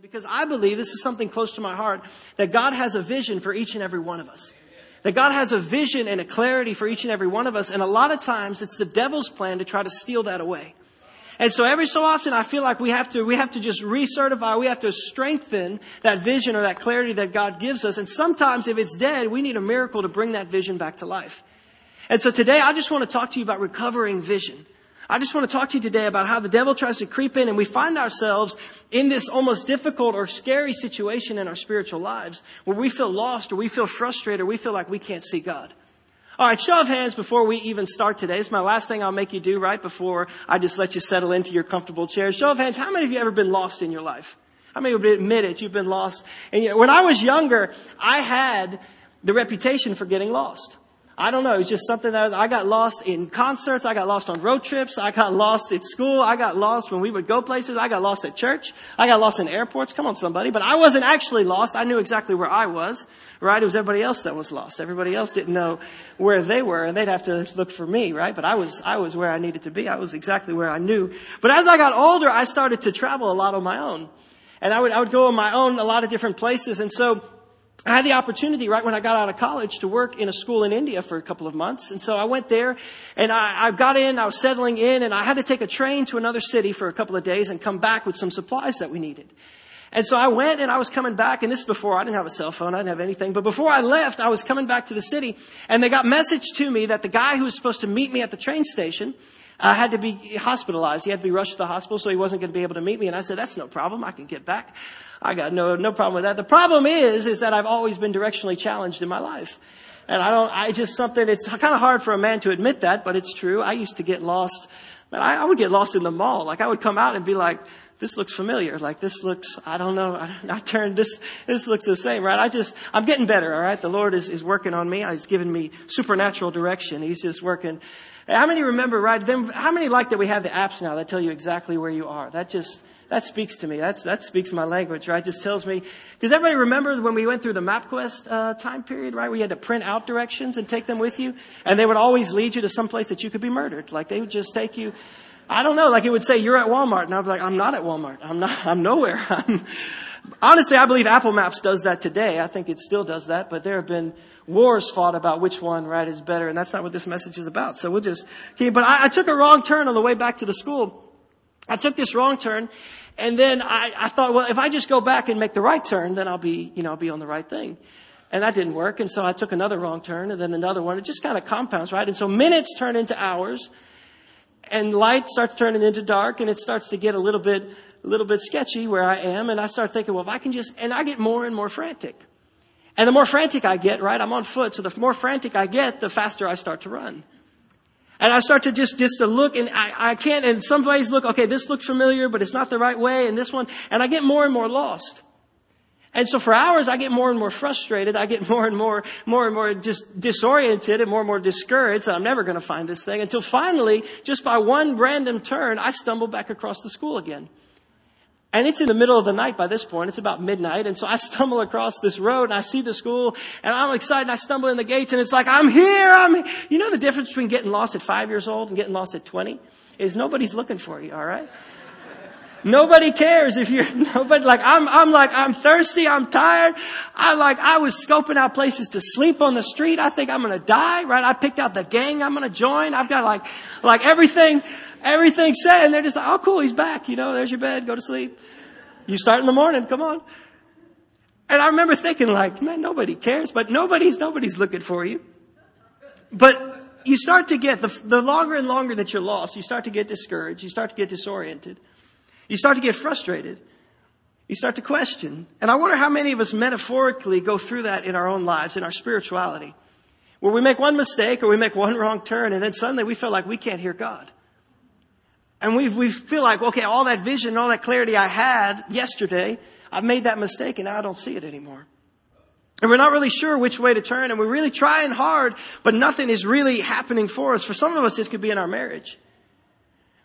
because I believe this is something close to my heart that God has a vision for each and every one of us. That God has a vision and a clarity for each and every one of us. And a lot of times it's the devil's plan to try to steal that away. And so every so often I feel like we have to, we have to just recertify, we have to strengthen that vision or that clarity that God gives us. And sometimes if it's dead, we need a miracle to bring that vision back to life. And so today I just want to talk to you about recovering vision. I just want to talk to you today about how the devil tries to creep in and we find ourselves in this almost difficult or scary situation in our spiritual lives where we feel lost or we feel frustrated or we feel like we can't see God. All right, show of hands before we even start today. It's my last thing I'll make you do right before I just let you settle into your comfortable chair. Show of hands, how many of you ever been lost in your life? How many you admit it? You've been lost. And you know, when I was younger, I had the reputation for getting lost. I don't know. It was just something that I got lost in concerts. I got lost on road trips. I got lost at school. I got lost when we would go places. I got lost at church. I got lost in airports. Come on, somebody. But I wasn't actually lost. I knew exactly where I was, right? It was everybody else that was lost. Everybody else didn't know where they were and they'd have to look for me, right? But I was, I was where I needed to be. I was exactly where I knew. But as I got older, I started to travel a lot on my own. And I would, I would go on my own a lot of different places. And so, I had the opportunity right when I got out of college to work in a school in India for a couple of months. And so I went there and I, I, got in, I was settling in and I had to take a train to another city for a couple of days and come back with some supplies that we needed. And so I went and I was coming back and this is before I didn't have a cell phone, I didn't have anything. But before I left, I was coming back to the city and they got message to me that the guy who was supposed to meet me at the train station uh, had to be hospitalized. He had to be rushed to the hospital, so he wasn't going to be able to meet me. And I said, that's no problem. I can get back. I got no, no problem with that. The problem is, is that I've always been directionally challenged in my life. And I don't, I just something, it's kind of hard for a man to admit that, but it's true. I used to get lost. Man, I, I would get lost in the mall. Like I would come out and be like, this looks familiar. Like this looks, I don't know. I, I turned this, this looks the same, right? I just, I'm getting better, all right? The Lord is, is working on me. He's giving me supernatural direction. He's just working. How many remember, right? Then, how many like that we have the apps now that tell you exactly where you are? That just, that speaks to me. That's, that speaks my language, right? Just tells me. Does everybody remember when we went through the MapQuest uh, time period, right? We had to print out directions and take them with you, and they would always lead you to some place that you could be murdered. Like they would just take you. I don't know. Like it would say you're at Walmart, and I'd be like, I'm not at Walmart. I'm not. I'm nowhere. Honestly, I believe Apple Maps does that today. I think it still does that, but there have been wars fought about which one, right, is better, and that's not what this message is about. So we'll just keep. But I, I took a wrong turn on the way back to the school. I took this wrong turn, and then I, I thought, well, if I just go back and make the right turn, then I'll be, you know, I'll be on the right thing. And that didn't work, and so I took another wrong turn, and then another one. It just kind of compounds, right? And so minutes turn into hours, and light starts turning into dark, and it starts to get a little bit, a little bit sketchy where I am, and I start thinking, well, if I can just, and I get more and more frantic. And the more frantic I get, right, I'm on foot, so the more frantic I get, the faster I start to run. And I start to just, just to look and I, I can't, in some ways look, okay, this looks familiar, but it's not the right way, and this one, and I get more and more lost. And so for hours, I get more and more frustrated. I get more and more, more and more just disoriented and more and more discouraged that I'm never going to find this thing until finally, just by one random turn, I stumble back across the school again. And it's in the middle of the night by this point. It's about midnight. And so I stumble across this road and I see the school and I'm excited. And I stumble in the gates and it's like, I'm here. I'm, here. you know, the difference between getting lost at five years old and getting lost at 20 is nobody's looking for you. All right. Nobody cares if you're nobody like I'm I'm like I'm thirsty, I'm tired. I like I was scoping out places to sleep on the street. I think I'm gonna die, right? I picked out the gang I'm gonna join. I've got like like everything everything set and they're just like, oh cool, he's back, you know, there's your bed, go to sleep. You start in the morning, come on. And I remember thinking like, man, nobody cares, but nobody's, nobody's looking for you. But you start to get, the, the longer and longer that you're lost, you start to get discouraged, you start to get disoriented. You start to get frustrated. You start to question. And I wonder how many of us metaphorically go through that in our own lives, in our spirituality. Where we make one mistake or we make one wrong turn and then suddenly we feel like we can't hear God. And we, we feel like, okay, all that vision, all that clarity I had yesterday, I've made that mistake and now I don't see it anymore. And we're not really sure which way to turn and we're really trying hard, but nothing is really happening for us. For some of us, this could be in our marriage.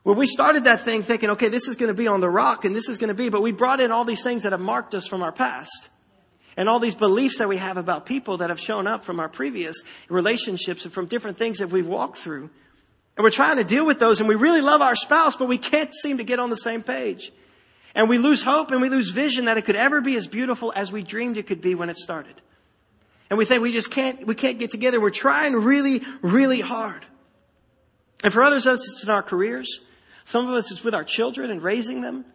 Where we started that thing thinking, okay, this is going to be on the rock and this is going to be, but we brought in all these things that have marked us from our past. And all these beliefs that we have about people that have shown up from our previous relationships and from different things that we've walked through. And we're trying to deal with those and we really love our spouse, but we can't seem to get on the same page. And we lose hope and we lose vision that it could ever be as beautiful as we dreamed it could be when it started. And we think we just can't, we can't get together. We're trying really, really hard. And for others of us, it's in our careers. Some of us, it's with our children and raising them.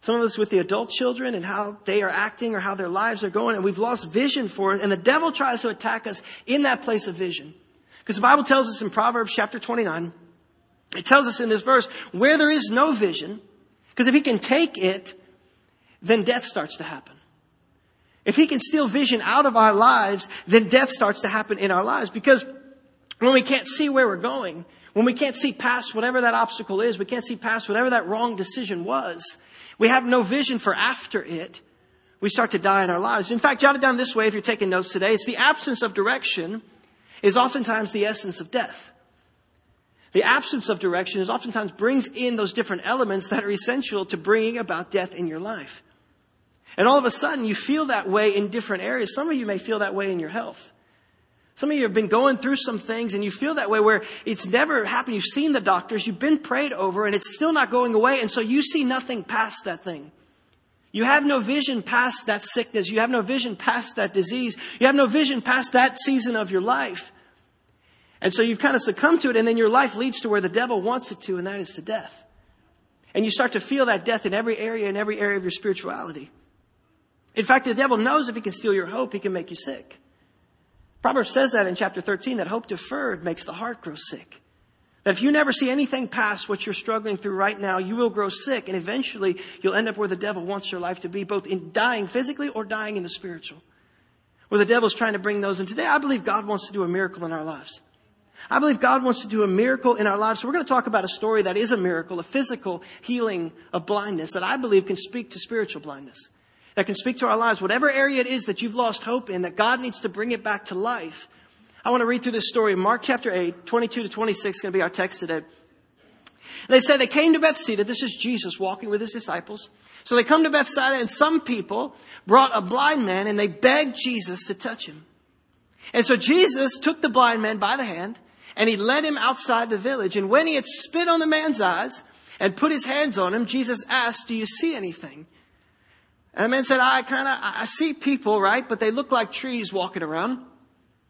Some of us with the adult children and how they are acting or how their lives are going. And we've lost vision for it. And the devil tries to attack us in that place of vision. Because the Bible tells us in Proverbs chapter 29, it tells us in this verse, where there is no vision, because if he can take it, then death starts to happen. If he can steal vision out of our lives, then death starts to happen in our lives. Because when we can't see where we're going, when we can't see past whatever that obstacle is, we can't see past whatever that wrong decision was, we have no vision for after it, we start to die in our lives. In fact, jot it down this way if you're taking notes today. It's the absence of direction is oftentimes the essence of death. The absence of direction is oftentimes brings in those different elements that are essential to bringing about death in your life. And all of a sudden you feel that way in different areas. Some of you may feel that way in your health. Some of you have been going through some things and you feel that way where it's never happened. You've seen the doctors, you've been prayed over and it's still not going away. And so you see nothing past that thing. You have no vision past that sickness. You have no vision past that disease. You have no vision past that season of your life. And so you've kind of succumbed to it and then your life leads to where the devil wants it to and that is to death. And you start to feel that death in every area, in every area of your spirituality. In fact, the devil knows if he can steal your hope, he can make you sick. Proverbs says that in chapter 13 that hope deferred makes the heart grow sick. That if you never see anything past what you're struggling through right now, you will grow sick and eventually you'll end up where the devil wants your life to be, both in dying physically or dying in the spiritual. Where the devil's trying to bring those in. Today, I believe God wants to do a miracle in our lives. I believe God wants to do a miracle in our lives. So we're going to talk about a story that is a miracle, a physical healing of blindness that I believe can speak to spiritual blindness that can speak to our lives, whatever area it is that you've lost hope in, that God needs to bring it back to life. I want to read through this story. Mark chapter 8, 22 to 26 is going to be our text today. They say they came to Bethsaida. This is Jesus walking with his disciples. So they come to Bethsaida and some people brought a blind man and they begged Jesus to touch him. And so Jesus took the blind man by the hand and he led him outside the village. And when he had spit on the man's eyes and put his hands on him, Jesus asked, do you see anything? And the man said, I kind of, I see people, right? But they look like trees walking around.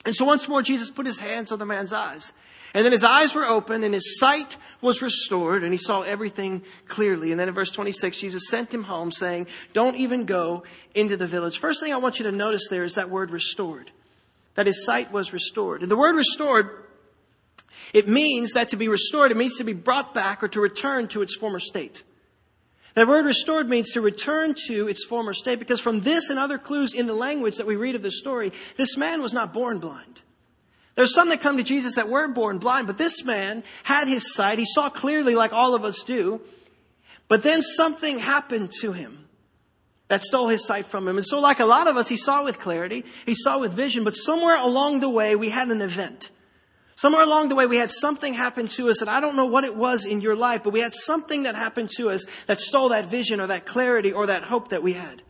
And so once more, Jesus put his hands on the man's eyes. And then his eyes were opened and his sight was restored and he saw everything clearly. And then in verse 26, Jesus sent him home saying, don't even go into the village. First thing I want you to notice there is that word restored. That his sight was restored. And the word restored, it means that to be restored, it means to be brought back or to return to its former state. That word restored means to return to its former state because from this and other clues in the language that we read of this story, this man was not born blind. There's some that come to Jesus that were born blind, but this man had his sight. He saw clearly like all of us do. But then something happened to him that stole his sight from him. And so like a lot of us, he saw with clarity, he saw with vision, but somewhere along the way, we had an event. Somewhere along the way, we had something happen to us, and I don't know what it was in your life, but we had something that happened to us that stole that vision or that clarity or that hope that we had.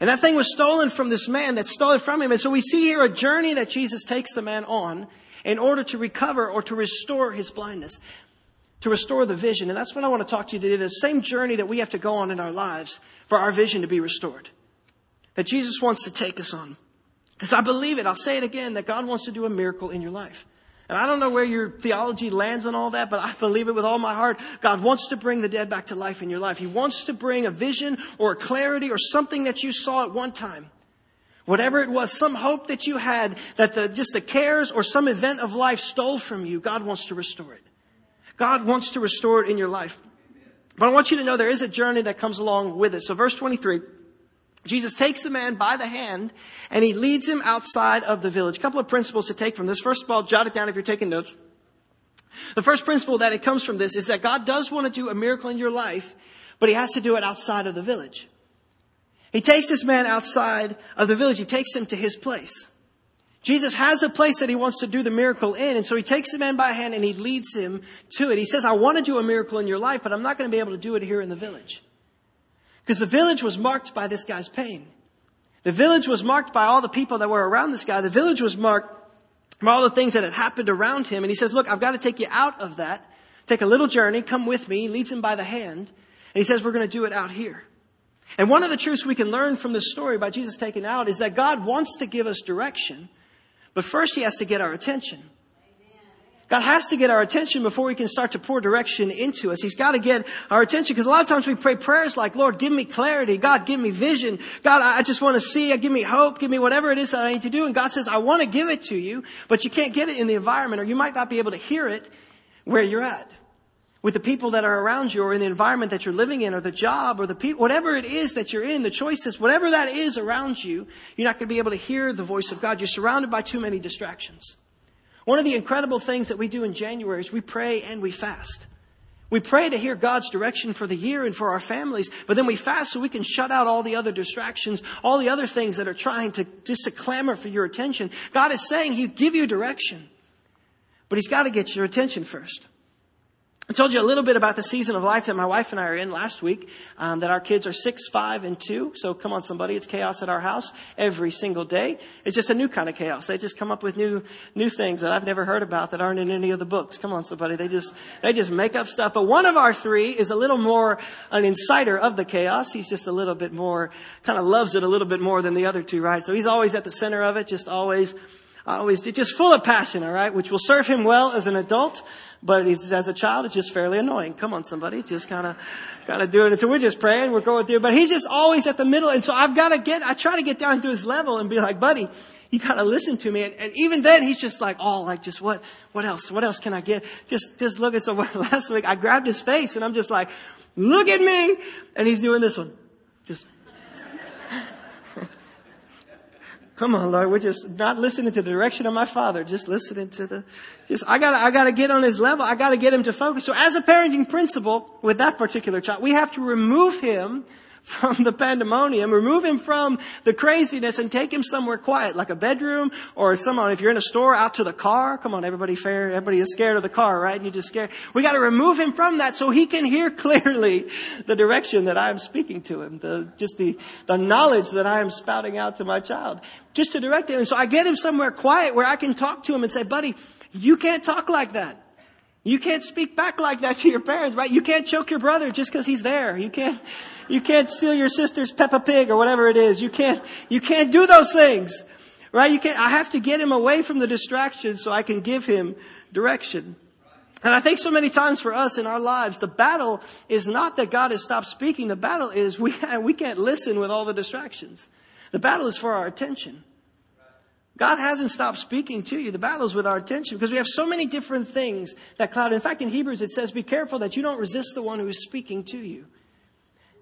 And that thing was stolen from this man that stole it from him. And so we see here a journey that Jesus takes the man on in order to recover or to restore his blindness, to restore the vision. And that's what I want to talk to you today. The same journey that we have to go on in our lives for our vision to be restored. That Jesus wants to take us on. Because I believe it. I'll say it again that God wants to do a miracle in your life. And I don't know where your theology lands on all that, but I believe it with all my heart. God wants to bring the dead back to life in your life. He wants to bring a vision or a clarity or something that you saw at one time. Whatever it was, some hope that you had that the, just the cares or some event of life stole from you, God wants to restore it. God wants to restore it in your life. But I want you to know there is a journey that comes along with it. So verse 23. Jesus takes the man by the hand and he leads him outside of the village. A couple of principles to take from this. First of all, jot it down if you're taking notes. The first principle that it comes from this is that God does want to do a miracle in your life, but he has to do it outside of the village. He takes this man outside of the village. He takes him to his place. Jesus has a place that he wants to do the miracle in, and so he takes the man by hand and he leads him to it. He says, I want to do a miracle in your life, but I'm not going to be able to do it here in the village. Because the village was marked by this guy's pain. The village was marked by all the people that were around this guy. The village was marked by all the things that had happened around him. And he says, look, I've got to take you out of that. Take a little journey. Come with me. He leads him by the hand. And he says, we're going to do it out here. And one of the truths we can learn from this story about Jesus taking out is that God wants to give us direction, but first he has to get our attention. God has to get our attention before he can start to pour direction into us. He's got to get our attention because a lot of times we pray prayers like, Lord, give me clarity. God, give me vision. God, I just want to see. Give me hope. Give me whatever it is that I need to do. And God says, I want to give it to you, but you can't get it in the environment or you might not be able to hear it where you're at with the people that are around you or in the environment that you're living in or the job or the people, whatever it is that you're in, the choices, whatever that is around you, you're not going to be able to hear the voice of God. You're surrounded by too many distractions. One of the incredible things that we do in January is we pray and we fast. We pray to hear God's direction for the year and for our families, but then we fast so we can shut out all the other distractions, all the other things that are trying to just clamor for your attention. God is saying He'll give you direction, but He's got to get your attention first. I told you a little bit about the season of life that my wife and I are in last week. Um, that our kids are six, five, and two. So come on, somebody, it's chaos at our house every single day. It's just a new kind of chaos. They just come up with new, new things that I've never heard about that aren't in any of the books. Come on, somebody, they just they just make up stuff. But one of our three is a little more an insider of the chaos. He's just a little bit more, kind of loves it a little bit more than the other two, right? So he's always at the center of it, just always always just full of passion, all right, which will serve him well as an adult, but as a child, it's just fairly annoying. Come on, somebody, just kind of, kind of doing it. So we're just praying, we're going through, but he's just always at the middle. And so I've got to get, I try to get down to his level and be like, buddy, you gotta listen to me. And, and even then, he's just like, oh, like, just what, what else? What else can I get? Just, just look at, so last week I grabbed his face and I'm just like, look at me. And he's doing this one. Just, Come on, Lord. We're just not listening to the direction of my father, just listening to the, just, I gotta, I gotta get on his level. I gotta get him to focus. So as a parenting principle with that particular child, we have to remove him from the pandemonium, remove him from the craziness and take him somewhere quiet, like a bedroom or someone, if you're in a store, out to the car. Come on, everybody fair, everybody is scared of the car, right? You just scared. We gotta remove him from that so he can hear clearly the direction that I'm speaking to him, the, just the, the knowledge that I am spouting out to my child. Just to direct him. And so I get him somewhere quiet where I can talk to him and say, buddy, you can't talk like that. You can't speak back like that to your parents, right? You can't choke your brother just because he's there. You can't, you can't steal your sister's Peppa Pig or whatever it is. You can't, you can't do those things, right? You can't, I have to get him away from the distractions so I can give him direction. And I think so many times for us in our lives, the battle is not that God has stopped speaking. The battle is we, we can't listen with all the distractions. The battle is for our attention. God hasn't stopped speaking to you. The battle is with our attention because we have so many different things that cloud. In fact, in Hebrews it says, be careful that you don't resist the one who is speaking to you.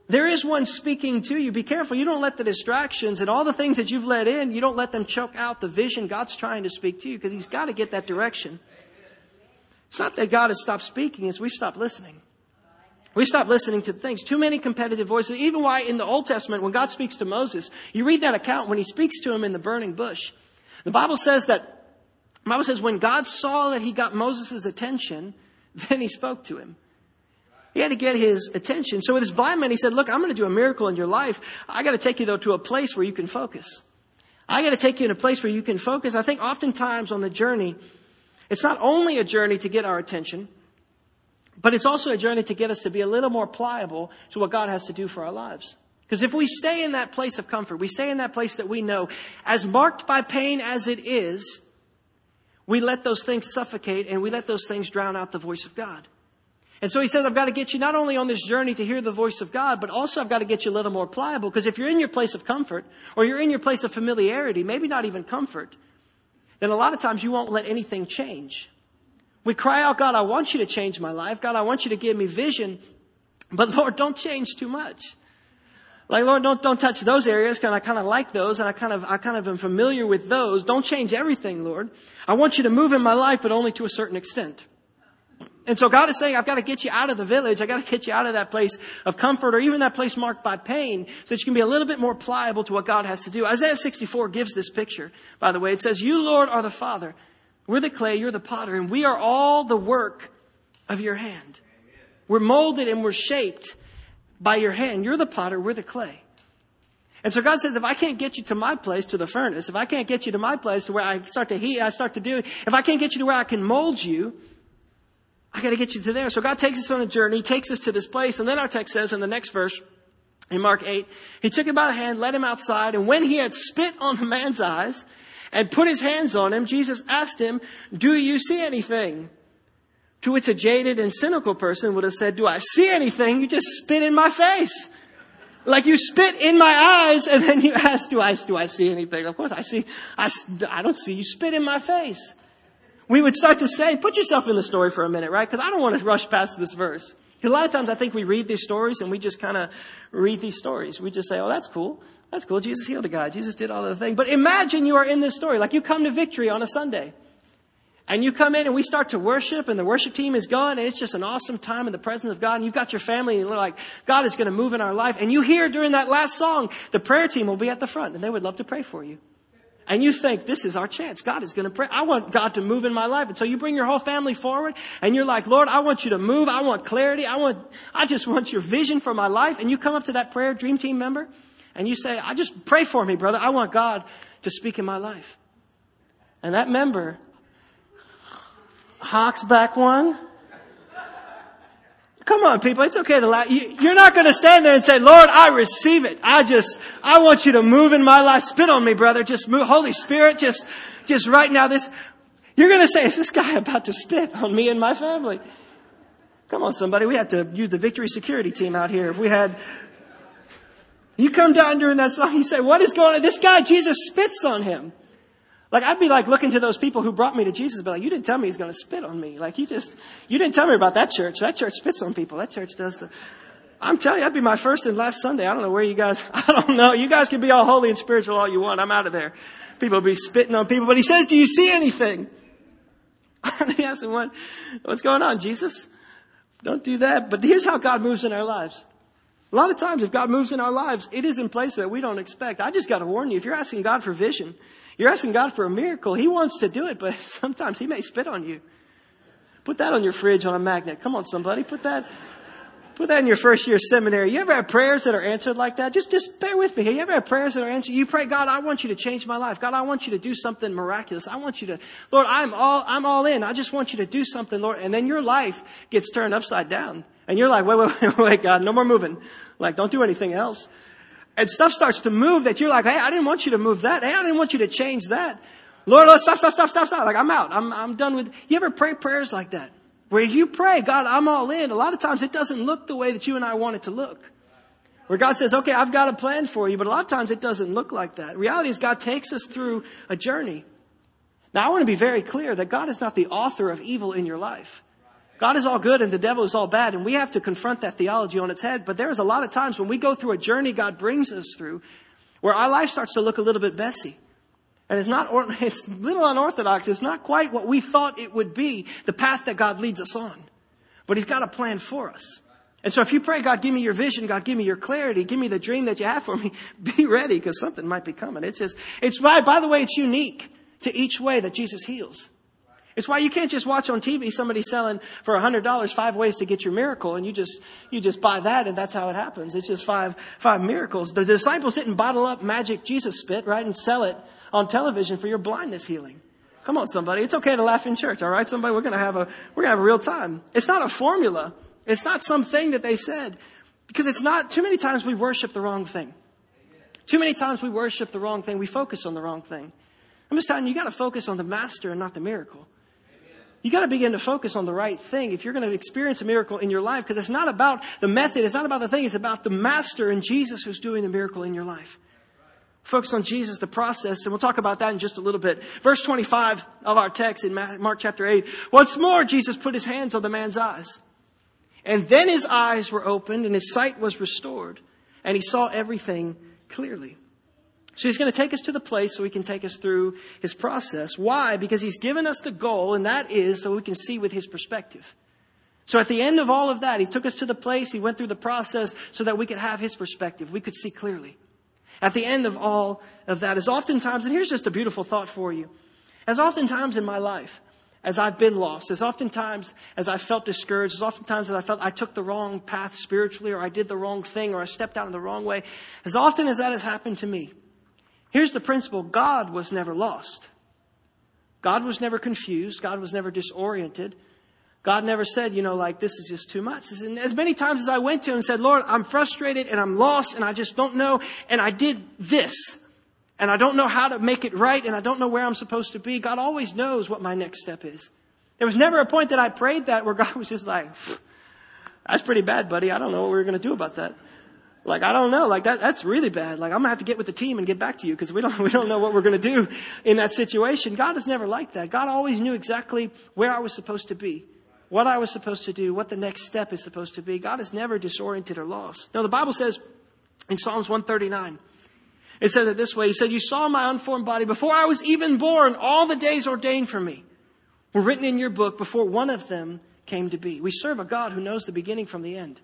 There is one speaking to you. Be careful. You don't let the distractions and all the things that you've let in, you don't let them choke out the vision God's trying to speak to you because He's got to get that direction. It's not that God has stopped speaking, it's we've stopped listening. We stop listening to things. Too many competitive voices. Even why in the Old Testament, when God speaks to Moses, you read that account when he speaks to him in the burning bush. The Bible says that, the Bible says when God saw that he got Moses' attention, then he spoke to him. He had to get his attention. So with his blind man, he said, look, I'm going to do a miracle in your life. I got to take you though to a place where you can focus. I got to take you in a place where you can focus. I think oftentimes on the journey, it's not only a journey to get our attention, but it's also a journey to get us to be a little more pliable to what God has to do for our lives. Because if we stay in that place of comfort, we stay in that place that we know, as marked by pain as it is, we let those things suffocate and we let those things drown out the voice of God. And so he says, I've got to get you not only on this journey to hear the voice of God, but also I've got to get you a little more pliable. Because if you're in your place of comfort, or you're in your place of familiarity, maybe not even comfort, then a lot of times you won't let anything change. We cry out, God, I want you to change my life. God, I want you to give me vision. But Lord, don't change too much. Like, Lord, don't, don't touch those areas because I kind of like those and I kind of, I kind of am familiar with those. Don't change everything, Lord. I want you to move in my life, but only to a certain extent. And so God is saying, I've got to get you out of the village. I've got to get you out of that place of comfort or even that place marked by pain so that you can be a little bit more pliable to what God has to do. Isaiah 64 gives this picture, by the way. It says, you, Lord, are the Father. We're the clay, you're the potter, and we are all the work of your hand. We're molded and we're shaped by your hand. You're the potter, we're the clay. And so God says, if I can't get you to my place, to the furnace, if I can't get you to my place to where I start to heat, I start to do, it, if I can't get you to where I can mold you, I gotta get you to there. So God takes us on a journey, takes us to this place, and then our text says in the next verse, In Mark 8, he took him by the hand, led him outside, and when he had spit on the man's eyes and put his hands on him, Jesus asked him, Do you see anything? To which a jaded and cynical person would have said, Do I see anything? You just spit in my face. Like you spit in my eyes and then you ask, do I, do I see anything? Of course I see, I, I don't see you spit in my face. We would start to say, put yourself in the story for a minute, right? Because I don't want to rush past this verse. A lot of times I think we read these stories and we just kind of read these stories. We just say, oh, that's cool. That's cool. Jesus healed a guy. Jesus did all the things. But imagine you are in this story. Like you come to victory on a Sunday. And you come in and we start to worship and the worship team is going and it's just an awesome time in the presence of God and you've got your family and you're like, God is going to move in our life. And you hear during that last song, the prayer team will be at the front and they would love to pray for you. And you think, this is our chance. God is going to pray. I want God to move in my life. And so you bring your whole family forward and you're like, Lord, I want you to move. I want clarity. I want, I just want your vision for my life. And you come up to that prayer dream team member and you say, I just pray for me, brother. I want God to speak in my life. And that member hawks back one. Come on, people. It's okay to laugh. You're not going to stand there and say, Lord, I receive it. I just, I want you to move in my life. Spit on me, brother. Just move. Holy Spirit, just, just right now this, you're going to say, is this guy about to spit on me and my family? Come on, somebody. We have to use the victory security team out here. If we had, you come down during that song, you say, what is going on? This guy, Jesus spits on him. Like I'd be like looking to those people who brought me to Jesus, but like, you didn't tell me he's going to spit on me. Like you just, you didn't tell me about that church. That church spits on people. That church does the, I'm telling you, that'd be my first and last Sunday. I don't know where you guys, I don't know. You guys can be all holy and spiritual all you want. I'm out of there. People be spitting on people, but he says, do you see anything? he asked him, what, what's going on, Jesus? Don't do that. But here's how God moves in our lives. A lot of times, if God moves in our lives, it is in places that we don't expect. I just got to warn you, if you're asking God for vision, you're asking God for a miracle. He wants to do it, but sometimes He may spit on you. Put that on your fridge on a magnet. Come on, somebody. Put that, put that in your first year seminary. You ever have prayers that are answered like that? Just, just bear with me. here. You ever have prayers that are answered? You pray, God, I want you to change my life. God, I want you to do something miraculous. I want you to, Lord, I'm all, I'm all in. I just want you to do something, Lord. And then your life gets turned upside down. And you're like, wait, wait, wait, wait, God, no more moving. Like, don't do anything else and stuff starts to move that you're like, hey, I didn't want you to move that. Hey, I didn't want you to change that. Lord, let's stop, stop, stop, stop, stop. Like, I'm out. I'm, I'm done with, you ever pray prayers like that? Where you pray, God, I'm all in. A lot of times it doesn't look the way that you and I want it to look. Where God says, okay, I've got a plan for you, but a lot of times it doesn't look like that. Reality is God takes us through a journey. Now I want to be very clear that God is not the author of evil in your life. God is all good and the devil is all bad, and we have to confront that theology on its head. But there's a lot of times when we go through a journey God brings us through where our life starts to look a little bit messy. And it's not, it's a little unorthodox. It's not quite what we thought it would be, the path that God leads us on. But He's got a plan for us. And so if you pray, God, give me your vision, God, give me your clarity, give me the dream that you have for me, be ready because something might be coming. It's just, it's by, by the way, it's unique to each way that Jesus heals. It's why you can't just watch on TV somebody selling for $100 five ways to get your miracle and you just, you just buy that and that's how it happens. It's just five, five miracles. The disciples didn't bottle up magic Jesus spit, right, and sell it on television for your blindness healing. Come on, somebody. It's okay to laugh in church, all right? Somebody, we're gonna have a, we're gonna have a real time. It's not a formula. It's not something that they said. Because it's not, too many times we worship the wrong thing. Too many times we worship the wrong thing. We focus on the wrong thing. I'm just telling you, you gotta focus on the master and not the miracle. You got to begin to focus on the right thing if you're going to experience a miracle in your life because it's not about the method, it's not about the thing, it's about the master and Jesus who's doing the miracle in your life. Focus on Jesus, the process, and we'll talk about that in just a little bit. Verse 25 of our text in Mark chapter 8. Once more, Jesus put his hands on the man's eyes. And then his eyes were opened and his sight was restored and he saw everything clearly. So he's going to take us to the place so he can take us through his process. Why? Because he's given us the goal, and that is so we can see with his perspective. So at the end of all of that, he took us to the place, he went through the process so that we could have his perspective. We could see clearly. At the end of all of that is oftentimes, and here's just a beautiful thought for you. As oftentimes in my life, as I've been lost, as oftentimes as I felt discouraged, as oftentimes as I felt I took the wrong path spiritually, or I did the wrong thing, or I stepped out in the wrong way, as often as that has happened to me, Here's the principle God was never lost. God was never confused. God was never disoriented. God never said, you know, like, this is just too much. And as many times as I went to him and said, Lord, I'm frustrated and I'm lost and I just don't know and I did this and I don't know how to make it right and I don't know where I'm supposed to be. God always knows what my next step is. There was never a point that I prayed that where God was just like, that's pretty bad, buddy. I don't know what we're going to do about that. Like, I don't know. Like, that, that's really bad. Like, I'm to have to get with the team and get back to you because we don't, we don't know what we're to do in that situation. God is never like that. God always knew exactly where I was supposed to be, what I was supposed to do, what the next step is supposed to be. God is never disoriented or lost. Now, the Bible says in Psalms 139, it says it this way. He said, You saw my unformed body before I was even born. All the days ordained for me were written in your book before one of them came to be. We serve a God who knows the beginning from the end.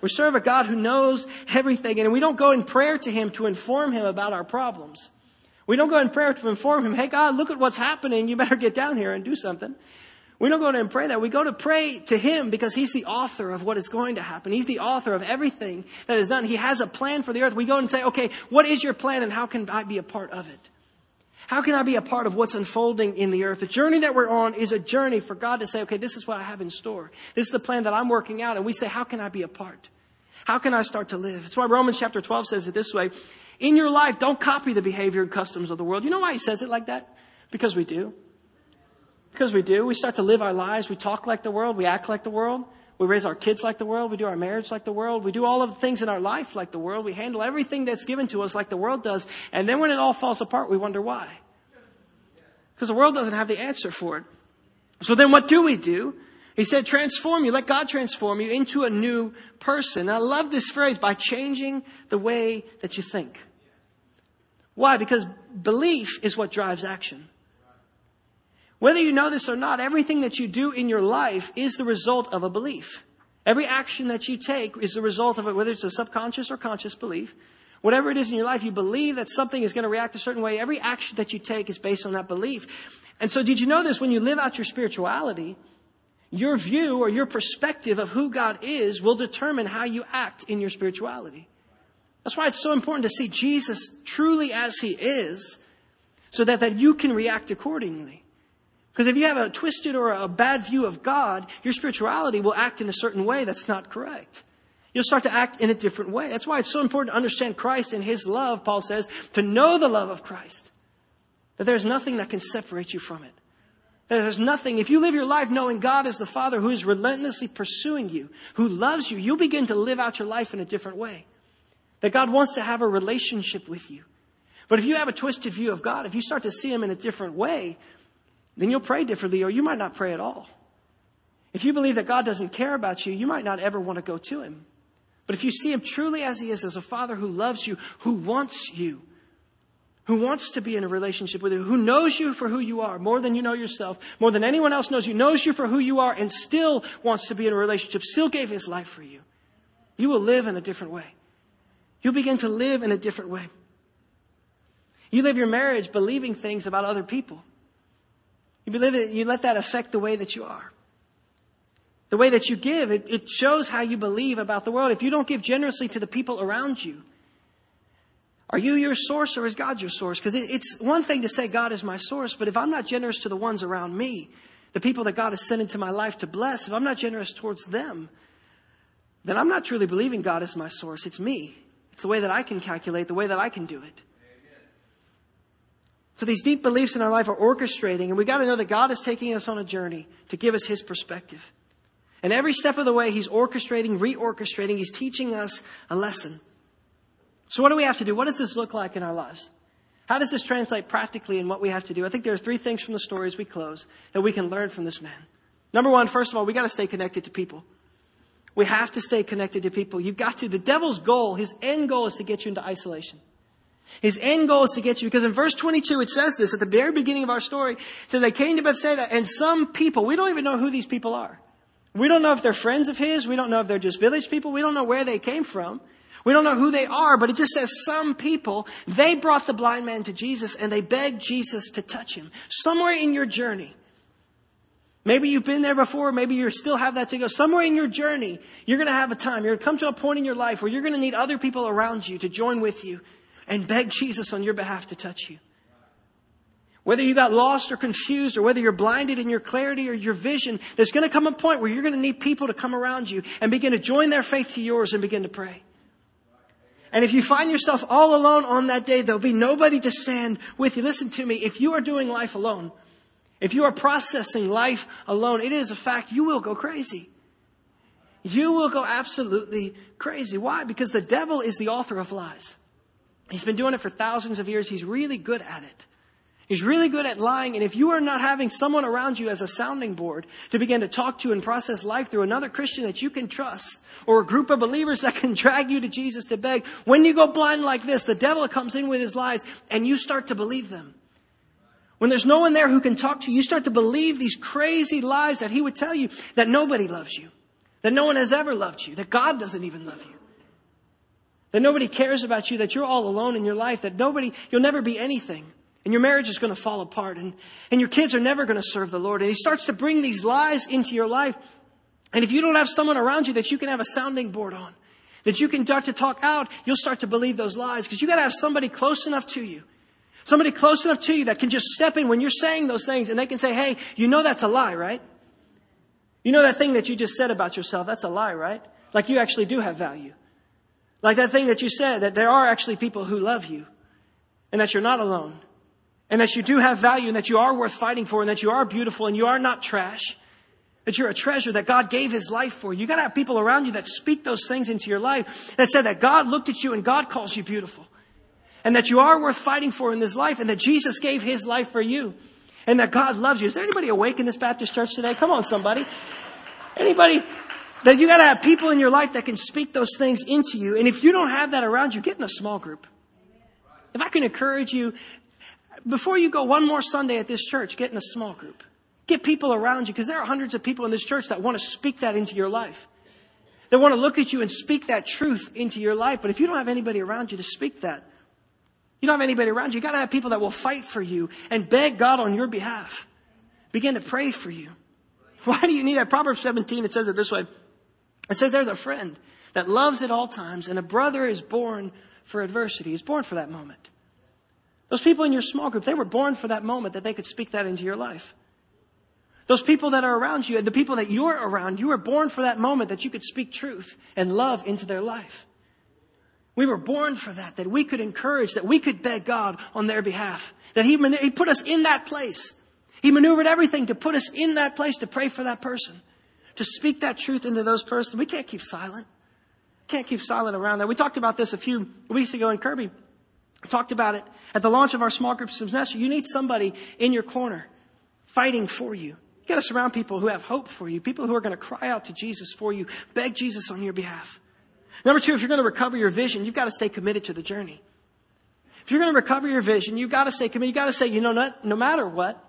We serve a God who knows everything, and we don't go in prayer to Him to inform Him about our problems. We don't go in prayer to inform Him, hey God, look at what's happening, you better get down here and do something. We don't go to and pray that. We go to pray to Him because He's the author of what is going to happen. He's the author of everything that is done. He has a plan for the earth. We go and say, okay, what is your plan and how can I be a part of it? How can I be a part of what's unfolding in the earth? The journey that we're on is a journey for God to say, okay, this is what I have in store. This is the plan that I'm working out. And we say, how can I be a part? How can I start to live? That's why Romans chapter 12 says it this way. In your life, don't copy the behavior and customs of the world. You know why he says it like that? Because we do. Because we do. We start to live our lives. We talk like the world. We act like the world. We raise our kids like the world. We do our marriage like the world. We do all of the things in our life like the world. We handle everything that's given to us like the world does. And then when it all falls apart, we wonder why. Because the world doesn't have the answer for it. So then what do we do? He said, transform you. Let God transform you into a new person. And I love this phrase, by changing the way that you think. Why? Because belief is what drives action. Whether you know this or not, everything that you do in your life is the result of a belief. Every action that you take is the result of it, whether it's a subconscious or conscious belief. Whatever it is in your life, you believe that something is going to react a certain way. Every action that you take is based on that belief. And so did you know this? When you live out your spirituality, your view or your perspective of who God is will determine how you act in your spirituality. That's why it's so important to see Jesus truly as he is so that, that you can react accordingly. Because if you have a twisted or a bad view of God, your spirituality will act in a certain way that's not correct. You'll start to act in a different way. That's why it's so important to understand Christ and His love, Paul says, to know the love of Christ. That there's nothing that can separate you from it. That there's nothing, if you live your life knowing God is the Father who is relentlessly pursuing you, who loves you, you'll begin to live out your life in a different way. That God wants to have a relationship with you. But if you have a twisted view of God, if you start to see Him in a different way, then you'll pray differently or you might not pray at all. If you believe that God doesn't care about you, you might not ever want to go to Him. But if you see Him truly as He is, as a Father who loves you, who wants you, who wants to be in a relationship with you, who knows you for who you are more than you know yourself, more than anyone else knows you, knows you for who you are, and still wants to be in a relationship, still gave His life for you, you will live in a different way. You'll begin to live in a different way. You live your marriage believing things about other people. You believe it, you let that affect the way that you are. The way that you give, it, it shows how you believe about the world. If you don't give generously to the people around you, are you your source or is God your source? Because it, it's one thing to say God is my source, but if I'm not generous to the ones around me, the people that God has sent into my life to bless, if I'm not generous towards them, then I'm not truly believing God is my source. It's me. It's the way that I can calculate, the way that I can do it. So these deep beliefs in our life are orchestrating, and we got to know that God is taking us on a journey to give us His perspective. And every step of the way, He's orchestrating, reorchestrating, He's teaching us a lesson. So what do we have to do? What does this look like in our lives? How does this translate practically in what we have to do? I think there are three things from the story as we close that we can learn from this man. Number one, first of all, we got to stay connected to people. We have to stay connected to people. You've got to. The devil's goal, his end goal is to get you into isolation. His end goal is to get you, because in verse 22 it says this at the very beginning of our story. It says they came to Bethsaida and some people, we don't even know who these people are. We don't know if they're friends of his. We don't know if they're just village people. We don't know where they came from. We don't know who they are, but it just says some people, they brought the blind man to Jesus and they begged Jesus to touch him. Somewhere in your journey, Maybe you've been there before. Maybe you still have that to go. Somewhere in your journey, you're going to have a time. You're going to come to a point in your life where you're going to need other people around you to join with you and beg Jesus on your behalf to touch you. Whether you got lost or confused or whether you're blinded in your clarity or your vision, there's going to come a point where you're going to need people to come around you and begin to join their faith to yours and begin to pray. And if you find yourself all alone on that day, there'll be nobody to stand with you. Listen to me. If you are doing life alone, if you are processing life alone, it is a fact you will go crazy. You will go absolutely crazy. Why? Because the devil is the author of lies. He's been doing it for thousands of years. He's really good at it. He's really good at lying. And if you are not having someone around you as a sounding board to begin to talk to and process life through another Christian that you can trust, or a group of believers that can drag you to Jesus to beg, when you go blind like this, the devil comes in with his lies and you start to believe them. When there's no one there who can talk to you, you start to believe these crazy lies that he would tell you that nobody loves you, that no one has ever loved you, that God doesn't even love you. That nobody cares about you, that you're all alone in your life, that nobody, you'll never be anything. And your marriage is going to fall apart and, and your kids are never going to serve the Lord. And he starts to bring these lies into your life. And if you don't have someone around you that you can have a sounding board on, that you can start to talk out, you'll start to believe those lies because you got to have somebody close enough to you. Somebody close enough to you that can just step in when you're saying those things and they can say, hey, you know that's a lie, right? You know that thing that you just said about yourself, that's a lie, right? Like you actually do have value. Like that thing that you said, that there are actually people who love you and that you're not alone and that you do have value and that you are worth fighting for and that you are beautiful and you are not trash. That you're a treasure that God gave His life for. You gotta have people around you that speak those things into your life that said that God looked at you and God calls you beautiful. And that you are worth fighting for in this life and that Jesus gave His life for you. And that God loves you. Is there anybody awake in this Baptist church today? Come on, somebody. Anybody? That you gotta have people in your life that can speak those things into you. And if you don't have that around you, get in a small group. If I can encourage you, before you go one more Sunday at this church, get in a small group. Get people around you because there are hundreds of people in this church that want to speak that into your life. They want to look at you and speak that truth into your life. But if you don't have anybody around you to speak that, you don't have anybody around you, you got to have people that will fight for you and beg God on your behalf. Begin to pray for you. Why do you need that? Proverbs 17, it says it this way. It says there's a friend that loves at all times and a brother is born for adversity. He's born for that moment. Those people in your small group, they were born for that moment that they could speak that into your life. Those people that are around you, and the people that you're around, you were born for that moment that you could speak truth and love into their life. We were born for that, that we could encourage, that we could beg God on their behalf, that He, he put us in that place. He maneuvered everything to put us in that place to pray for that person, to speak that truth into those persons. We can't keep silent. Can't keep silent around that. We talked about this a few weeks ago in Kirby. I talked about it at the launch of our small group semester. You need somebody in your corner fighting for you. You got to surround people who have hope for you, people who are going to cry out to Jesus for you, beg Jesus on your behalf. Number two, if you're going to recover your vision, you've got to stay committed to the journey. If you're going to recover your vision, you've got to stay committed. You've got to say, you know, no, no matter what,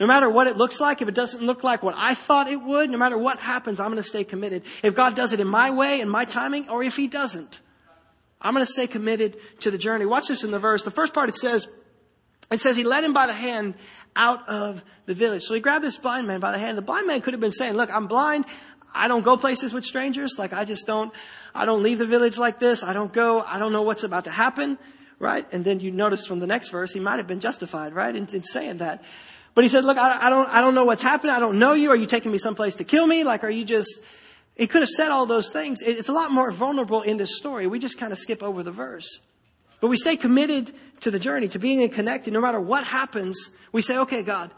no matter what it looks like, if it doesn't look like what I thought it would, no matter what happens, I'm going to stay committed. If God does it in my way, in my timing, or if He doesn't, I'm going to stay committed to the journey. Watch this in the verse. The first part it says, it says he led him by the hand out of the village. So he grabbed this blind man by the hand. The blind man could have been saying, look, I'm blind. I don't go places with strangers. Like I just don't, I don't leave the village like this. I don't go. I don't know what's about to happen. Right? And then you notice from the next verse, he might have been justified, right? In, in saying that. But he said, look, I, I, don't, I don't know what's happening. I don't know you. Are you taking me someplace to kill me? Like, are you just, he could have said all those things. It's a lot more vulnerable in this story. We just kind of skip over the verse. But we stay committed to the journey, to being connected. No matter what happens, we say, okay, God,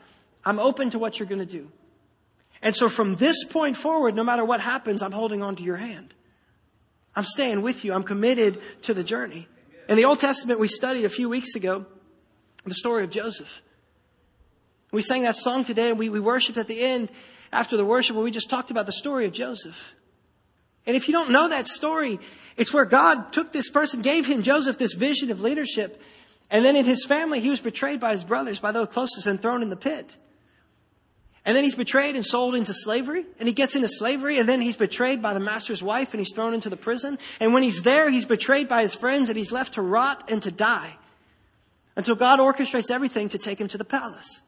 I'm open to what you're going to do. And so from this point forward, no matter what happens, I'm holding on to your hand. I'm staying with you. I'm committed to the journey. In the Old Testament, we studied a few weeks ago the story of Joseph. We sang that song today and we, we worshiped at the end after the worship where we just talked about the story of Joseph. And if you don't know that story, it's where God took this person, gave him, Joseph, this vision of leadership. And then in his family, he was betrayed by his brothers, by those closest, and thrown in the pit. And then he's betrayed and sold into slavery. And he gets into slavery. And then he's betrayed by the master's wife and he's thrown into the prison. And when he's there, he's betrayed by his friends and he's left to rot and to die. Until God orchestrates everything to take him to the palace.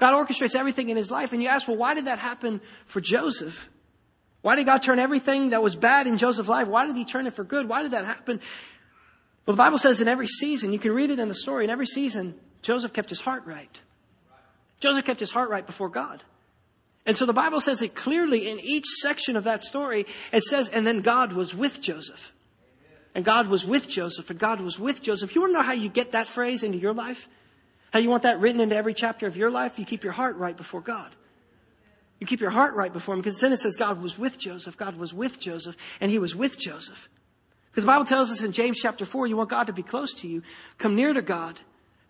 God orchestrates everything in his life. And you ask, well, why did that happen for Joseph? Why did God turn everything that was bad in Joseph's life? Why did he turn it for good? Why did that happen? Well, the Bible says in every season, you can read it in the story, in every season, Joseph kept his heart right. Joseph kept his heart right before God. And so the Bible says it clearly in each section of that story. It says, and then God was with Joseph. And God was with Joseph, and God was with Joseph. You want to know how you get that phrase into your life? How you want that written into every chapter of your life? You keep your heart right before God. You keep your heart right before Him because then it says God was with Joseph. God was with Joseph, and He was with Joseph. Because the Bible tells us in James chapter 4, you want God to be close to you, come near to God,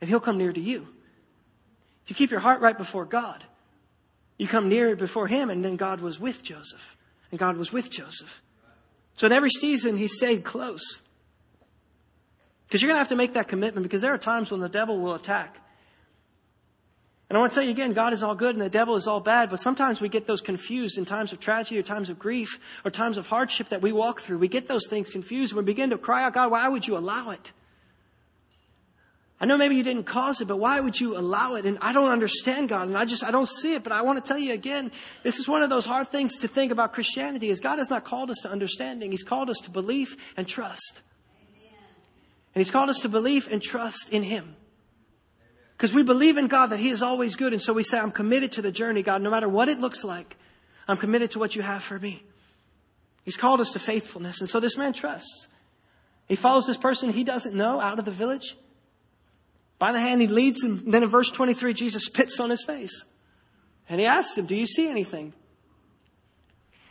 and He'll come near to you. If you keep your heart right before God, you come near before Him, and then God was with Joseph. And God was with Joseph. So in every season, He stayed close. Because you're going to have to make that commitment because there are times when the devil will attack. And I want to tell you again, God is all good and the devil is all bad, but sometimes we get those confused in times of tragedy or times of grief or times of hardship that we walk through. We get those things confused. And we begin to cry out, God, why would you allow it? I know maybe you didn't cause it, but why would you allow it? And I don't understand God, and I just, I don't see it, but I want to tell you again, this is one of those hard things to think about Christianity is God has not called us to understanding. He's called us to belief and trust. Amen. And He's called us to belief and trust in Him. Because we believe in God that He is always good. And so we say, I'm committed to the journey, God, no matter what it looks like. I'm committed to what you have for me. He's called us to faithfulness. And so this man trusts. He follows this person he doesn't know out of the village. By the hand, he leads him. Then in verse 23, Jesus spits on his face. And he asks him, Do you see anything?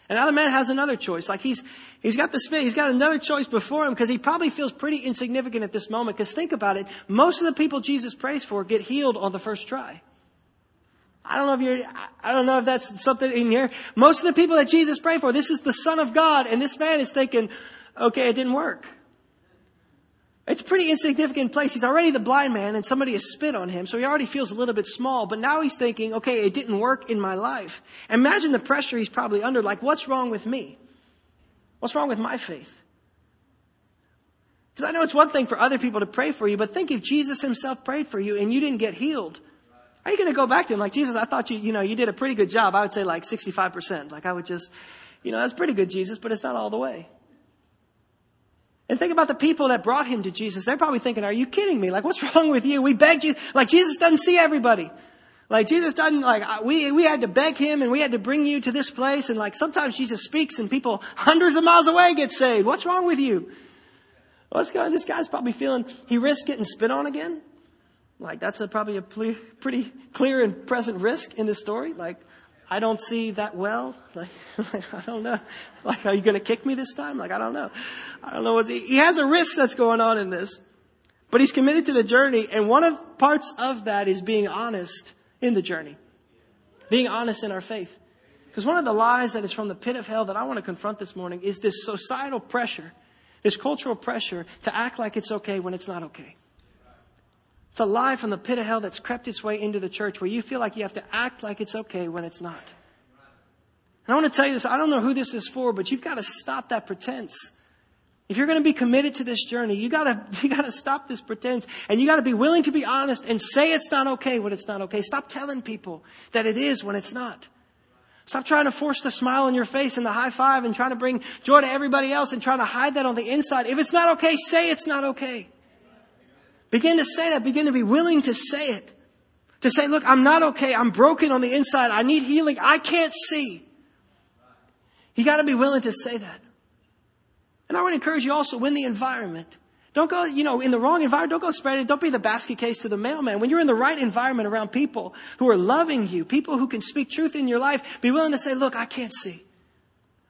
And now the man has another choice. Like he's, he's got the spit, he's got another choice before him because he probably feels pretty insignificant at this moment. Because think about it, most of the people Jesus prays for get healed on the first try. I don't know if you're, I don't know if that's something in here. Most of the people that Jesus prayed for, this is the Son of God, and this man is thinking, okay, it didn't work. It's a pretty insignificant place. He's already the blind man and somebody has spit on him, so he already feels a little bit small, but now he's thinking, okay, it didn't work in my life. Imagine the pressure he's probably under, like, what's wrong with me? What's wrong with my faith? Because I know it's one thing for other people to pray for you, but think if Jesus himself prayed for you and you didn't get healed. Are you going to go back to him like, Jesus, I thought you, you know, you did a pretty good job. I would say like 65%. Like I would just, you know, that's pretty good, Jesus, but it's not all the way. And think about the people that brought him to Jesus. They're probably thinking, are you kidding me? Like, what's wrong with you? We begged you. Like, Jesus doesn't see everybody. Like, Jesus doesn't, like, we, we had to beg him and we had to bring you to this place. And like, sometimes Jesus speaks and people hundreds of miles away get saved. What's wrong with you? What's going This guy's probably feeling, he risks getting spit on again. Like, that's a, probably a pretty clear and present risk in this story. Like, I don't see that well. Like, like I don't know. Like, are you going to kick me this time? Like, I don't know. I don't know what's, he has a risk that's going on in this. But he's committed to the journey, and one of parts of that is being honest in the journey. Being honest in our faith. Because one of the lies that is from the pit of hell that I want to confront this morning is this societal pressure, this cultural pressure to act like it's okay when it's not okay. It's a lie from the pit of hell that's crept its way into the church where you feel like you have to act like it's okay when it's not. And I want to tell you this, I don't know who this is for, but you've got to stop that pretense. If you're going to be committed to this journey, you gotta, you gotta stop this pretense and you gotta be willing to be honest and say it's not okay when it's not okay. Stop telling people that it is when it's not. Stop trying to force the smile on your face and the high five and trying to bring joy to everybody else and trying to hide that on the inside. If it's not okay, say it's not okay. Begin to say that. Begin to be willing to say it. To say, look, I'm not okay. I'm broken on the inside. I need healing. I can't see. You got to be willing to say that. And I would encourage you also in the environment. Don't go, you know, in the wrong environment. Don't go spreading. Don't be the basket case to the mailman. When you're in the right environment around people who are loving you, people who can speak truth in your life, be willing to say, look, I can't see.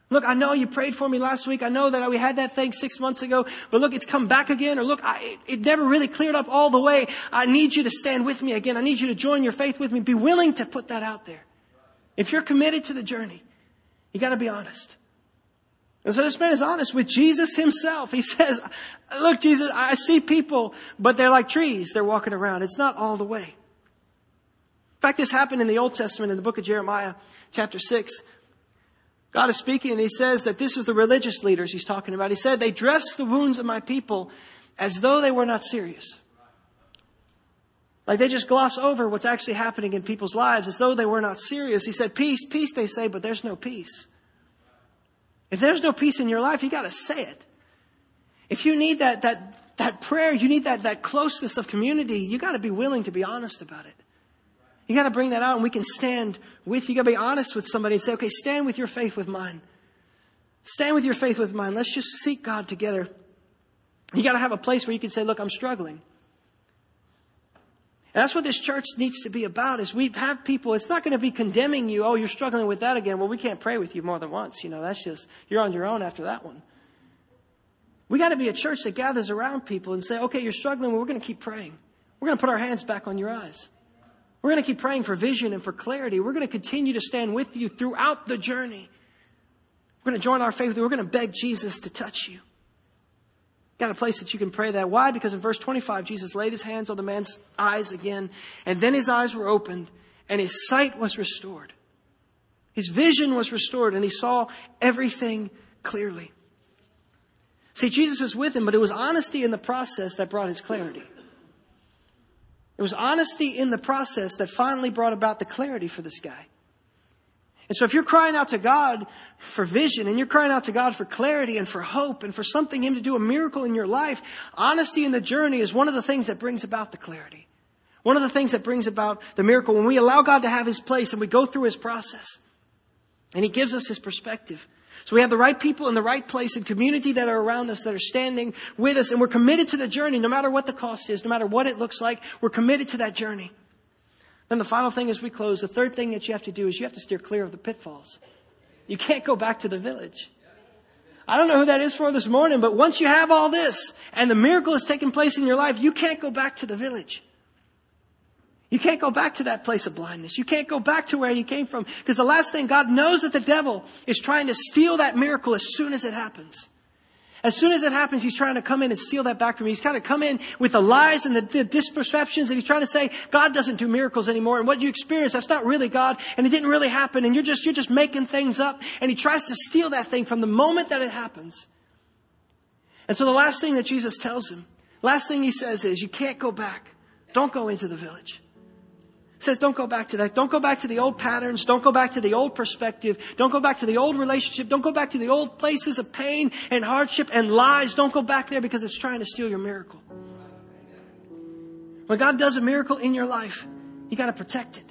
Look, I know you prayed for me last week. I know that we had that thing six months ago, but look, it's come back again. Or look, I, it never really cleared up all the way. I need you to stand with me again. I need you to join your faith with me. Be willing to put that out there. If you're committed to the journey, you gotta be honest. And so this man is honest with Jesus himself. He says, look, Jesus, I see people, but they're like trees. They're walking around. It's not all the way. In fact, this happened in the Old Testament in the book of Jeremiah, chapter 6. God is speaking and he says that this is the religious leaders he's talking about. He said, they dress the wounds of my people as though they were not serious. Like they just gloss over what's actually happening in people's lives as though they were not serious. He said, peace, peace, they say, but there's no peace. If there's no peace in your life, you gotta say it. If you need that, that, that prayer, you need that, that closeness of community, you gotta be willing to be honest about it. You got to bring that out and we can stand with you. You got to be honest with somebody and say, okay, stand with your faith with mine. Stand with your faith with mine. Let's just seek God together. You got to have a place where you can say, look, I'm struggling. And that's what this church needs to be about is we have people, it's not going to be condemning you. Oh, you're struggling with that again. Well, we can't pray with you more than once. You know, that's just, you're on your own after that one. We got to be a church that gathers around people and say, okay, you're struggling. Well, we're going to keep praying. We're going to put our hands back on your eyes. We're going to keep praying for vision and for clarity. We're going to continue to stand with you throughout the journey. We're going to join our faith. We're going to beg Jesus to touch you. Got a place that you can pray that. Why? Because in verse 25, Jesus laid his hands on the man's eyes again, and then his eyes were opened, and his sight was restored. His vision was restored, and he saw everything clearly. See, Jesus was with him, but it was honesty in the process that brought his clarity. It was honesty in the process that finally brought about the clarity for this guy. And so if you're crying out to God for vision and you're crying out to God for clarity and for hope and for something Him to do a miracle in your life, honesty in the journey is one of the things that brings about the clarity. One of the things that brings about the miracle when we allow God to have His place and we go through His process. And He gives us His perspective. So we have the right people in the right place and community that are around us that are standing with us and we're committed to the journey no matter what the cost is, no matter what it looks like, we're committed to that journey. Then the final thing as we close, the third thing that you have to do is you have to steer clear of the pitfalls. You can't go back to the village. I don't know who that is for this morning, but once you have all this and the miracle has taken place in your life, you can't go back to the village. You can't go back to that place of blindness. You can't go back to where you came from. Because the last thing, God knows that the devil is trying to steal that miracle as soon as it happens. As soon as it happens, he's trying to come in and steal that back from you. He's trying to come in with the lies and the, the disperceptions and he's trying to say, God doesn't do miracles anymore. And what you experience, that's not really God and it didn't really happen and you're just, you're just making things up. And he tries to steal that thing from the moment that it happens. And so the last thing that Jesus tells him, last thing he says is, you can't go back. Don't go into the village says don't go back to that. Don't go back to the old patterns. Don't go back to the old perspective. Don't go back to the old relationship. Don't go back to the old places of pain and hardship and lies. Don't go back there because it's trying to steal your miracle. When God does a miracle in your life, you got to protect it.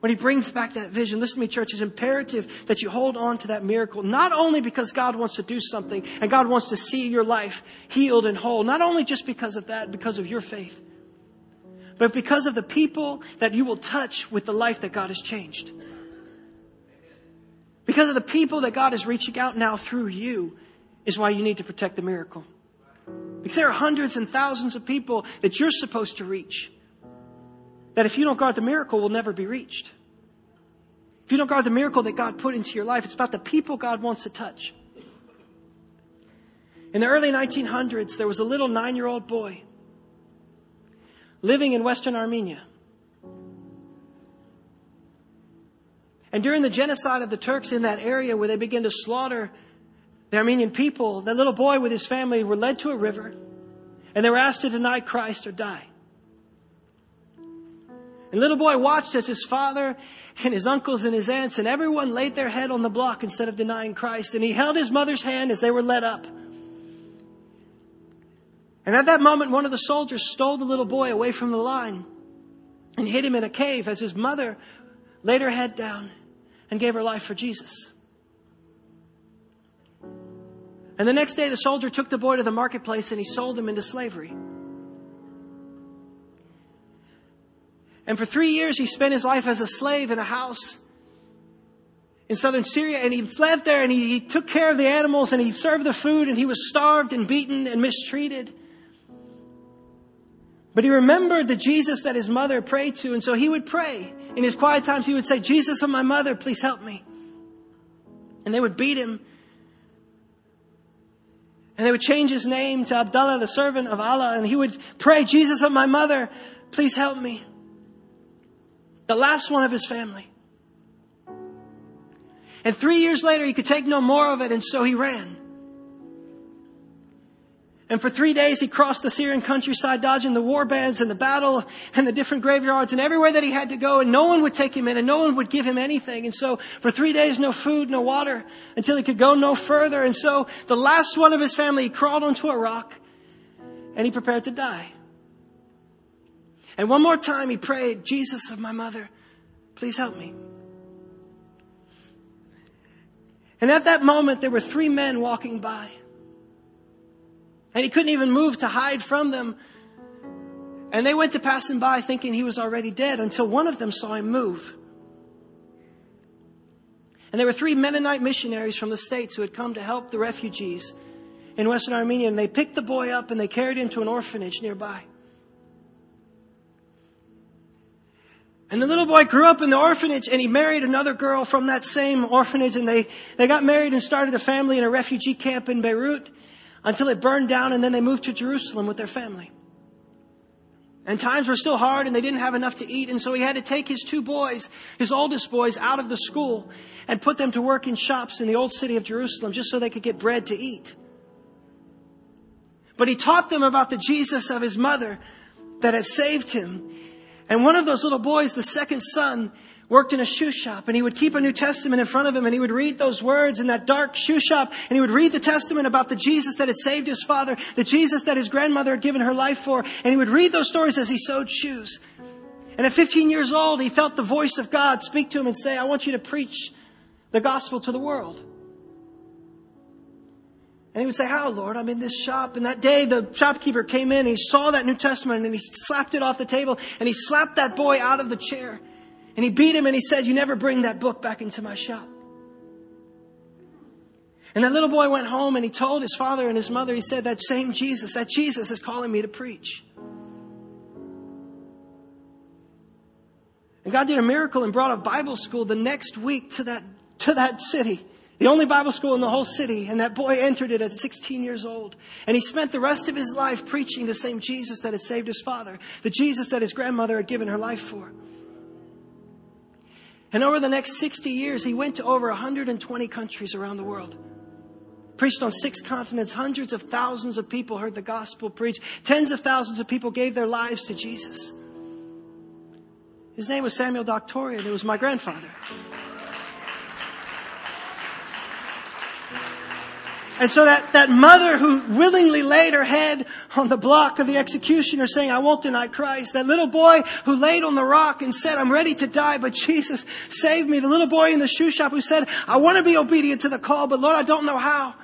When He brings back that vision, listen to me, church, it's imperative that you hold on to that miracle, not only because God wants to do something and God wants to see your life healed and whole, not only just because of that, because of your faith but because of the people that you will touch with the life that God has changed. Because of the people that God is reaching out now through you is why you need to protect the miracle. Because there are hundreds and thousands of people that you're supposed to reach. That if you don't guard the miracle will never be reached. If you don't guard the miracle that God put into your life, it's about the people God wants to touch. In the early 1900s, there was a little nine year old boy living in Western Armenia. And during the genocide of the Turks in that area where they began to slaughter the Armenian people, that little boy with his family were led to a river and they were asked to deny Christ or die. And little boy watched as his father and his uncles and his aunts and everyone laid their head on the block instead of denying Christ. And he held his mother's hand as they were led up. And at that moment, one of the soldiers stole the little boy away from the line and hid him in a cave as his mother laid her head down and gave her life for Jesus. And the next day, the soldier took the boy to the marketplace and he sold him into slavery. And for three years, he spent his life as a slave in a house in southern Syria. And he lived there and he, he took care of the animals and he served the food and he was starved and beaten and mistreated. But he remembered the Jesus that his mother prayed to, and so he would pray. In his quiet times, he would say, Jesus of my mother, please help me. And they would beat him. And they would change his name to Abdullah, the servant of Allah, and he would pray, Jesus of my mother, please help me. The last one of his family. And three years later, he could take no more of it, and so he ran. And for three days he crossed the Syrian countryside, dodging the war bands and the battle and the different graveyards and everywhere that he had to go, and no one would take him in and no one would give him anything. And so for three days, no food, no water, until he could go no further. And so the last one of his family, he crawled onto a rock and he prepared to die. And one more time he prayed, Jesus of my mother, please help me. And at that moment, there were three men walking by. And he couldn't even move to hide from them. And they went to pass him by thinking he was already dead until one of them saw him move. And there were three Mennonite missionaries from the States who had come to help the refugees in Western Armenia. And they picked the boy up and they carried him to an orphanage nearby. And the little boy grew up in the orphanage and he married another girl from that same orphanage and they, they got married and started a family in a refugee camp in Beirut until it burned down and then they moved to Jerusalem with their family. And times were still hard and they didn't have enough to eat and so he had to take his two boys, his oldest boys, out of the school and put them to work in shops in the old city of Jerusalem just so they could get bread to eat. But he taught them about the Jesus of his mother that had saved him and one of those little boys, the second son, worked in a shoe shop and he would keep a New Testament in front of him and he would read those words in that dark shoe shop and he would read the testament about the Jesus that had saved his father, the Jesus that his grandmother had given her life for, and he would read those stories as he sewed shoes. And at 15 years old, he felt the voice of God speak to him and say, I want you to preach the gospel to the world. And he would say, How, Lord? I'm in this shop. And that day, the shopkeeper came in, and he saw that New Testament, and he slapped it off the table, and he slapped that boy out of the chair. And he beat him, and he said, You never bring that book back into my shop. And that little boy went home, and he told his father and his mother, He said, That same Jesus, that Jesus is calling me to preach. And God did a miracle and brought a Bible school the next week to that, to that city. The only Bible school in the whole city, and that boy entered it at 16 years old. And he spent the rest of his life preaching the same Jesus that had saved his father, the Jesus that his grandmother had given her life for. And over the next 60 years, he went to over 120 countries around the world. Preached on six continents. Hundreds of thousands of people heard the gospel preached. Tens of thousands of people gave their lives to Jesus. His name was Samuel Doctorian. It was my grandfather. And so that, that mother who willingly laid her head on the block of the executioner saying, I won't deny Christ. That little boy who laid on the rock and said, I'm ready to die, but Jesus saved me. The little boy in the shoe shop who said, I want to be obedient to the call, but Lord, I don't know how.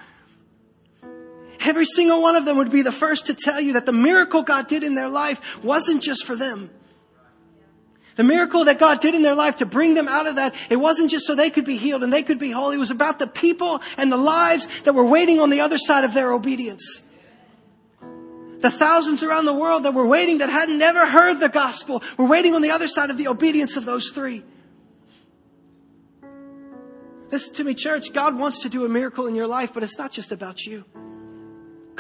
Every single one of them would be the first to tell you that the miracle God did in their life wasn't just for them. The miracle that God did in their life to bring them out of that, it wasn't just so they could be healed and they could be whole. It was about the people and the lives that were waiting on the other side of their obedience. The thousands around the world that were waiting that hadn't never heard the gospel were waiting on the other side of the obedience of those three. Listen to me, church. God wants to do a miracle in your life, but it's not just about you.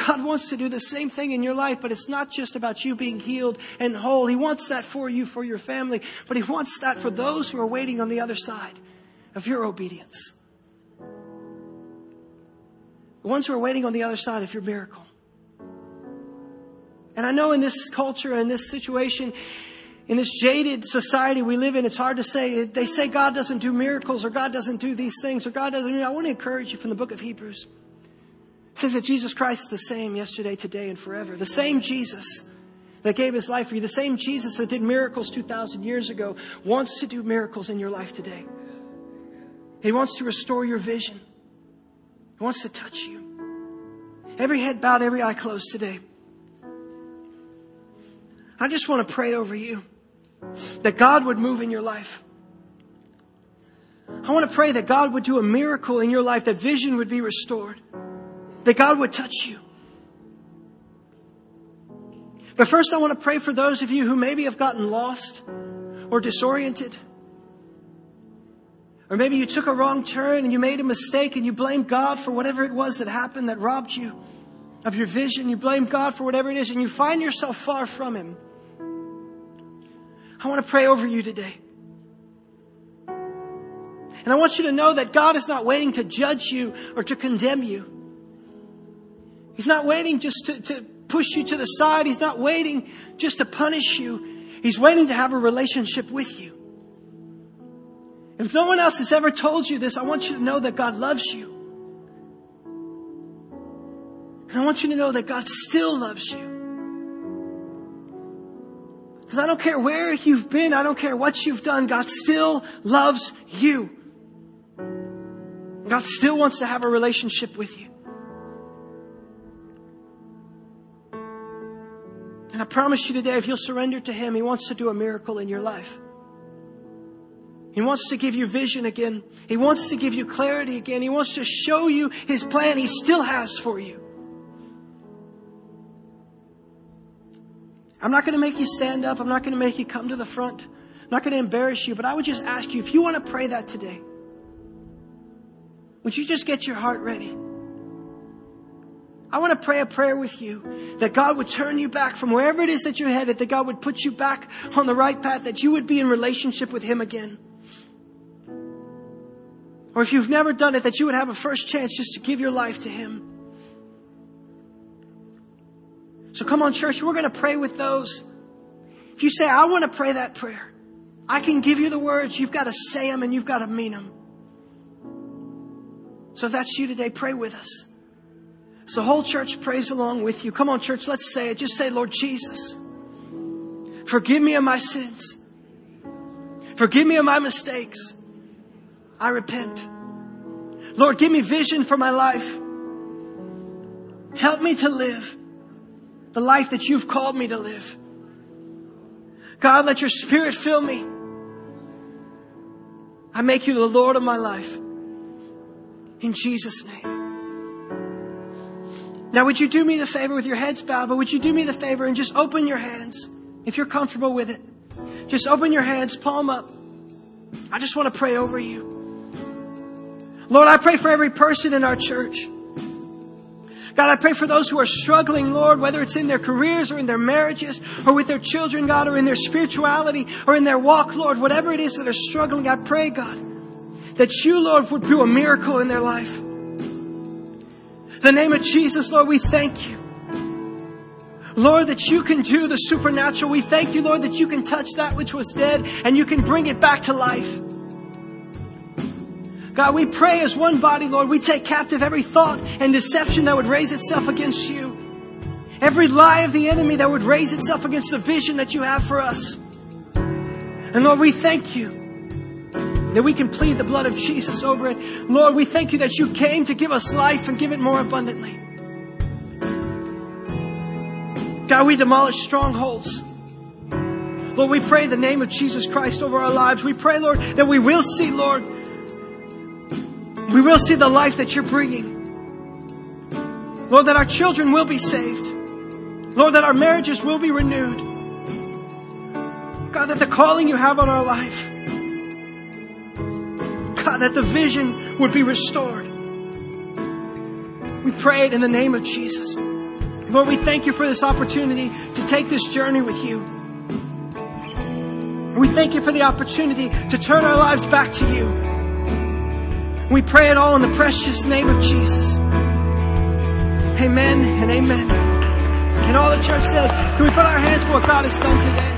God wants to do the same thing in your life, but it's not just about you being healed and whole. He wants that for you, for your family, but He wants that for those who are waiting on the other side of your obedience. The ones who are waiting on the other side of your miracle. And I know in this culture, in this situation, in this jaded society we live in, it's hard to say. They say God doesn't do miracles or God doesn't do these things or God doesn't. I want to encourage you from the book of Hebrews. Says that Jesus Christ is the same yesterday, today, and forever. The same Jesus that gave his life for you, the same Jesus that did miracles 2,000 years ago, wants to do miracles in your life today. He wants to restore your vision. He wants to touch you. Every head bowed, every eye closed today. I just want to pray over you that God would move in your life. I want to pray that God would do a miracle in your life, that vision would be restored that God would touch you. But first, I want to pray for those of you who maybe have gotten lost or disoriented. Or maybe you took a wrong turn and you made a mistake and you blame God for whatever it was that happened that robbed you of your vision. You blame God for whatever it is and you find yourself far from Him. I want to pray over you today. And I want you to know that God is not waiting to judge you or to condemn you. He's not waiting just to, to push you to the side. He's not waiting just to punish you. He's waiting to have a relationship with you. If no one else has ever told you this, I want you to know that God loves you. And I want you to know that God still loves you. Because I don't care where you've been, I don't care what you've done, God still loves you. God still wants to have a relationship with you. And I promise you today, if you'll surrender to Him, He wants to do a miracle in your life. He wants to give you vision again. He wants to give you clarity again. He wants to show you His plan He still has for you. I'm not going to make you stand up. I'm not going to make you come to the front. I'm not going to embarrass you, but I would just ask you if you want to pray that today, would you just get your heart ready? I want to pray a prayer with you that God would turn you back from wherever it is that you're headed, that God would put you back on the right path, that you would be in relationship with Him again. Or if you've never done it, that you would have a first chance just to give your life to Him. So come on, church, we're going to pray with those. If you say, I want to pray that prayer, I can give you the words. You've got to say them and you've got to mean them. So if that's you today, pray with us. So whole church prays along with you. Come on, church, let's say it. Just say, Lord Jesus, forgive me of my sins. Forgive me of my mistakes. I repent. Lord, give me vision for my life. Help me to live the life that you've called me to live. God, let your spirit fill me. I make you the Lord of my life. In Jesus' name. Now, would you do me the favor with your heads bowed, but would you do me the favor and just open your hands if you're comfortable with it? Just open your hands, palm up. I just want to pray over you. Lord, I pray for every person in our church. God, I pray for those who are struggling, Lord, whether it's in their careers or in their marriages or with their children, God, or in their spirituality or in their walk, Lord, whatever it is that are struggling, I pray, God, that you, Lord, would do a miracle in their life. The name of Jesus, Lord, we thank you. Lord, that you can do the supernatural. We thank you, Lord, that you can touch that which was dead and you can bring it back to life. God, we pray as one body, Lord, we take captive every thought and deception that would raise itself against you. Every lie of the enemy that would raise itself against the vision that you have for us. And Lord, we thank you that we can plead the blood of Jesus over it. Lord, we thank you that you came to give us life and give it more abundantly. God, we demolish strongholds. Lord, we pray the name of Jesus Christ over our lives. We pray, Lord, that we will see, Lord, we will see the life that you're bringing. Lord, that our children will be saved. Lord, that our marriages will be renewed. God, that the calling you have on our life, God, that the vision would be restored. We pray it in the name of Jesus. Lord, we thank you for this opportunity to take this journey with you. We thank you for the opportunity to turn our lives back to you. We pray it all in the precious name of Jesus. Amen and amen. And all the church said, can we put our hands for what God has done today?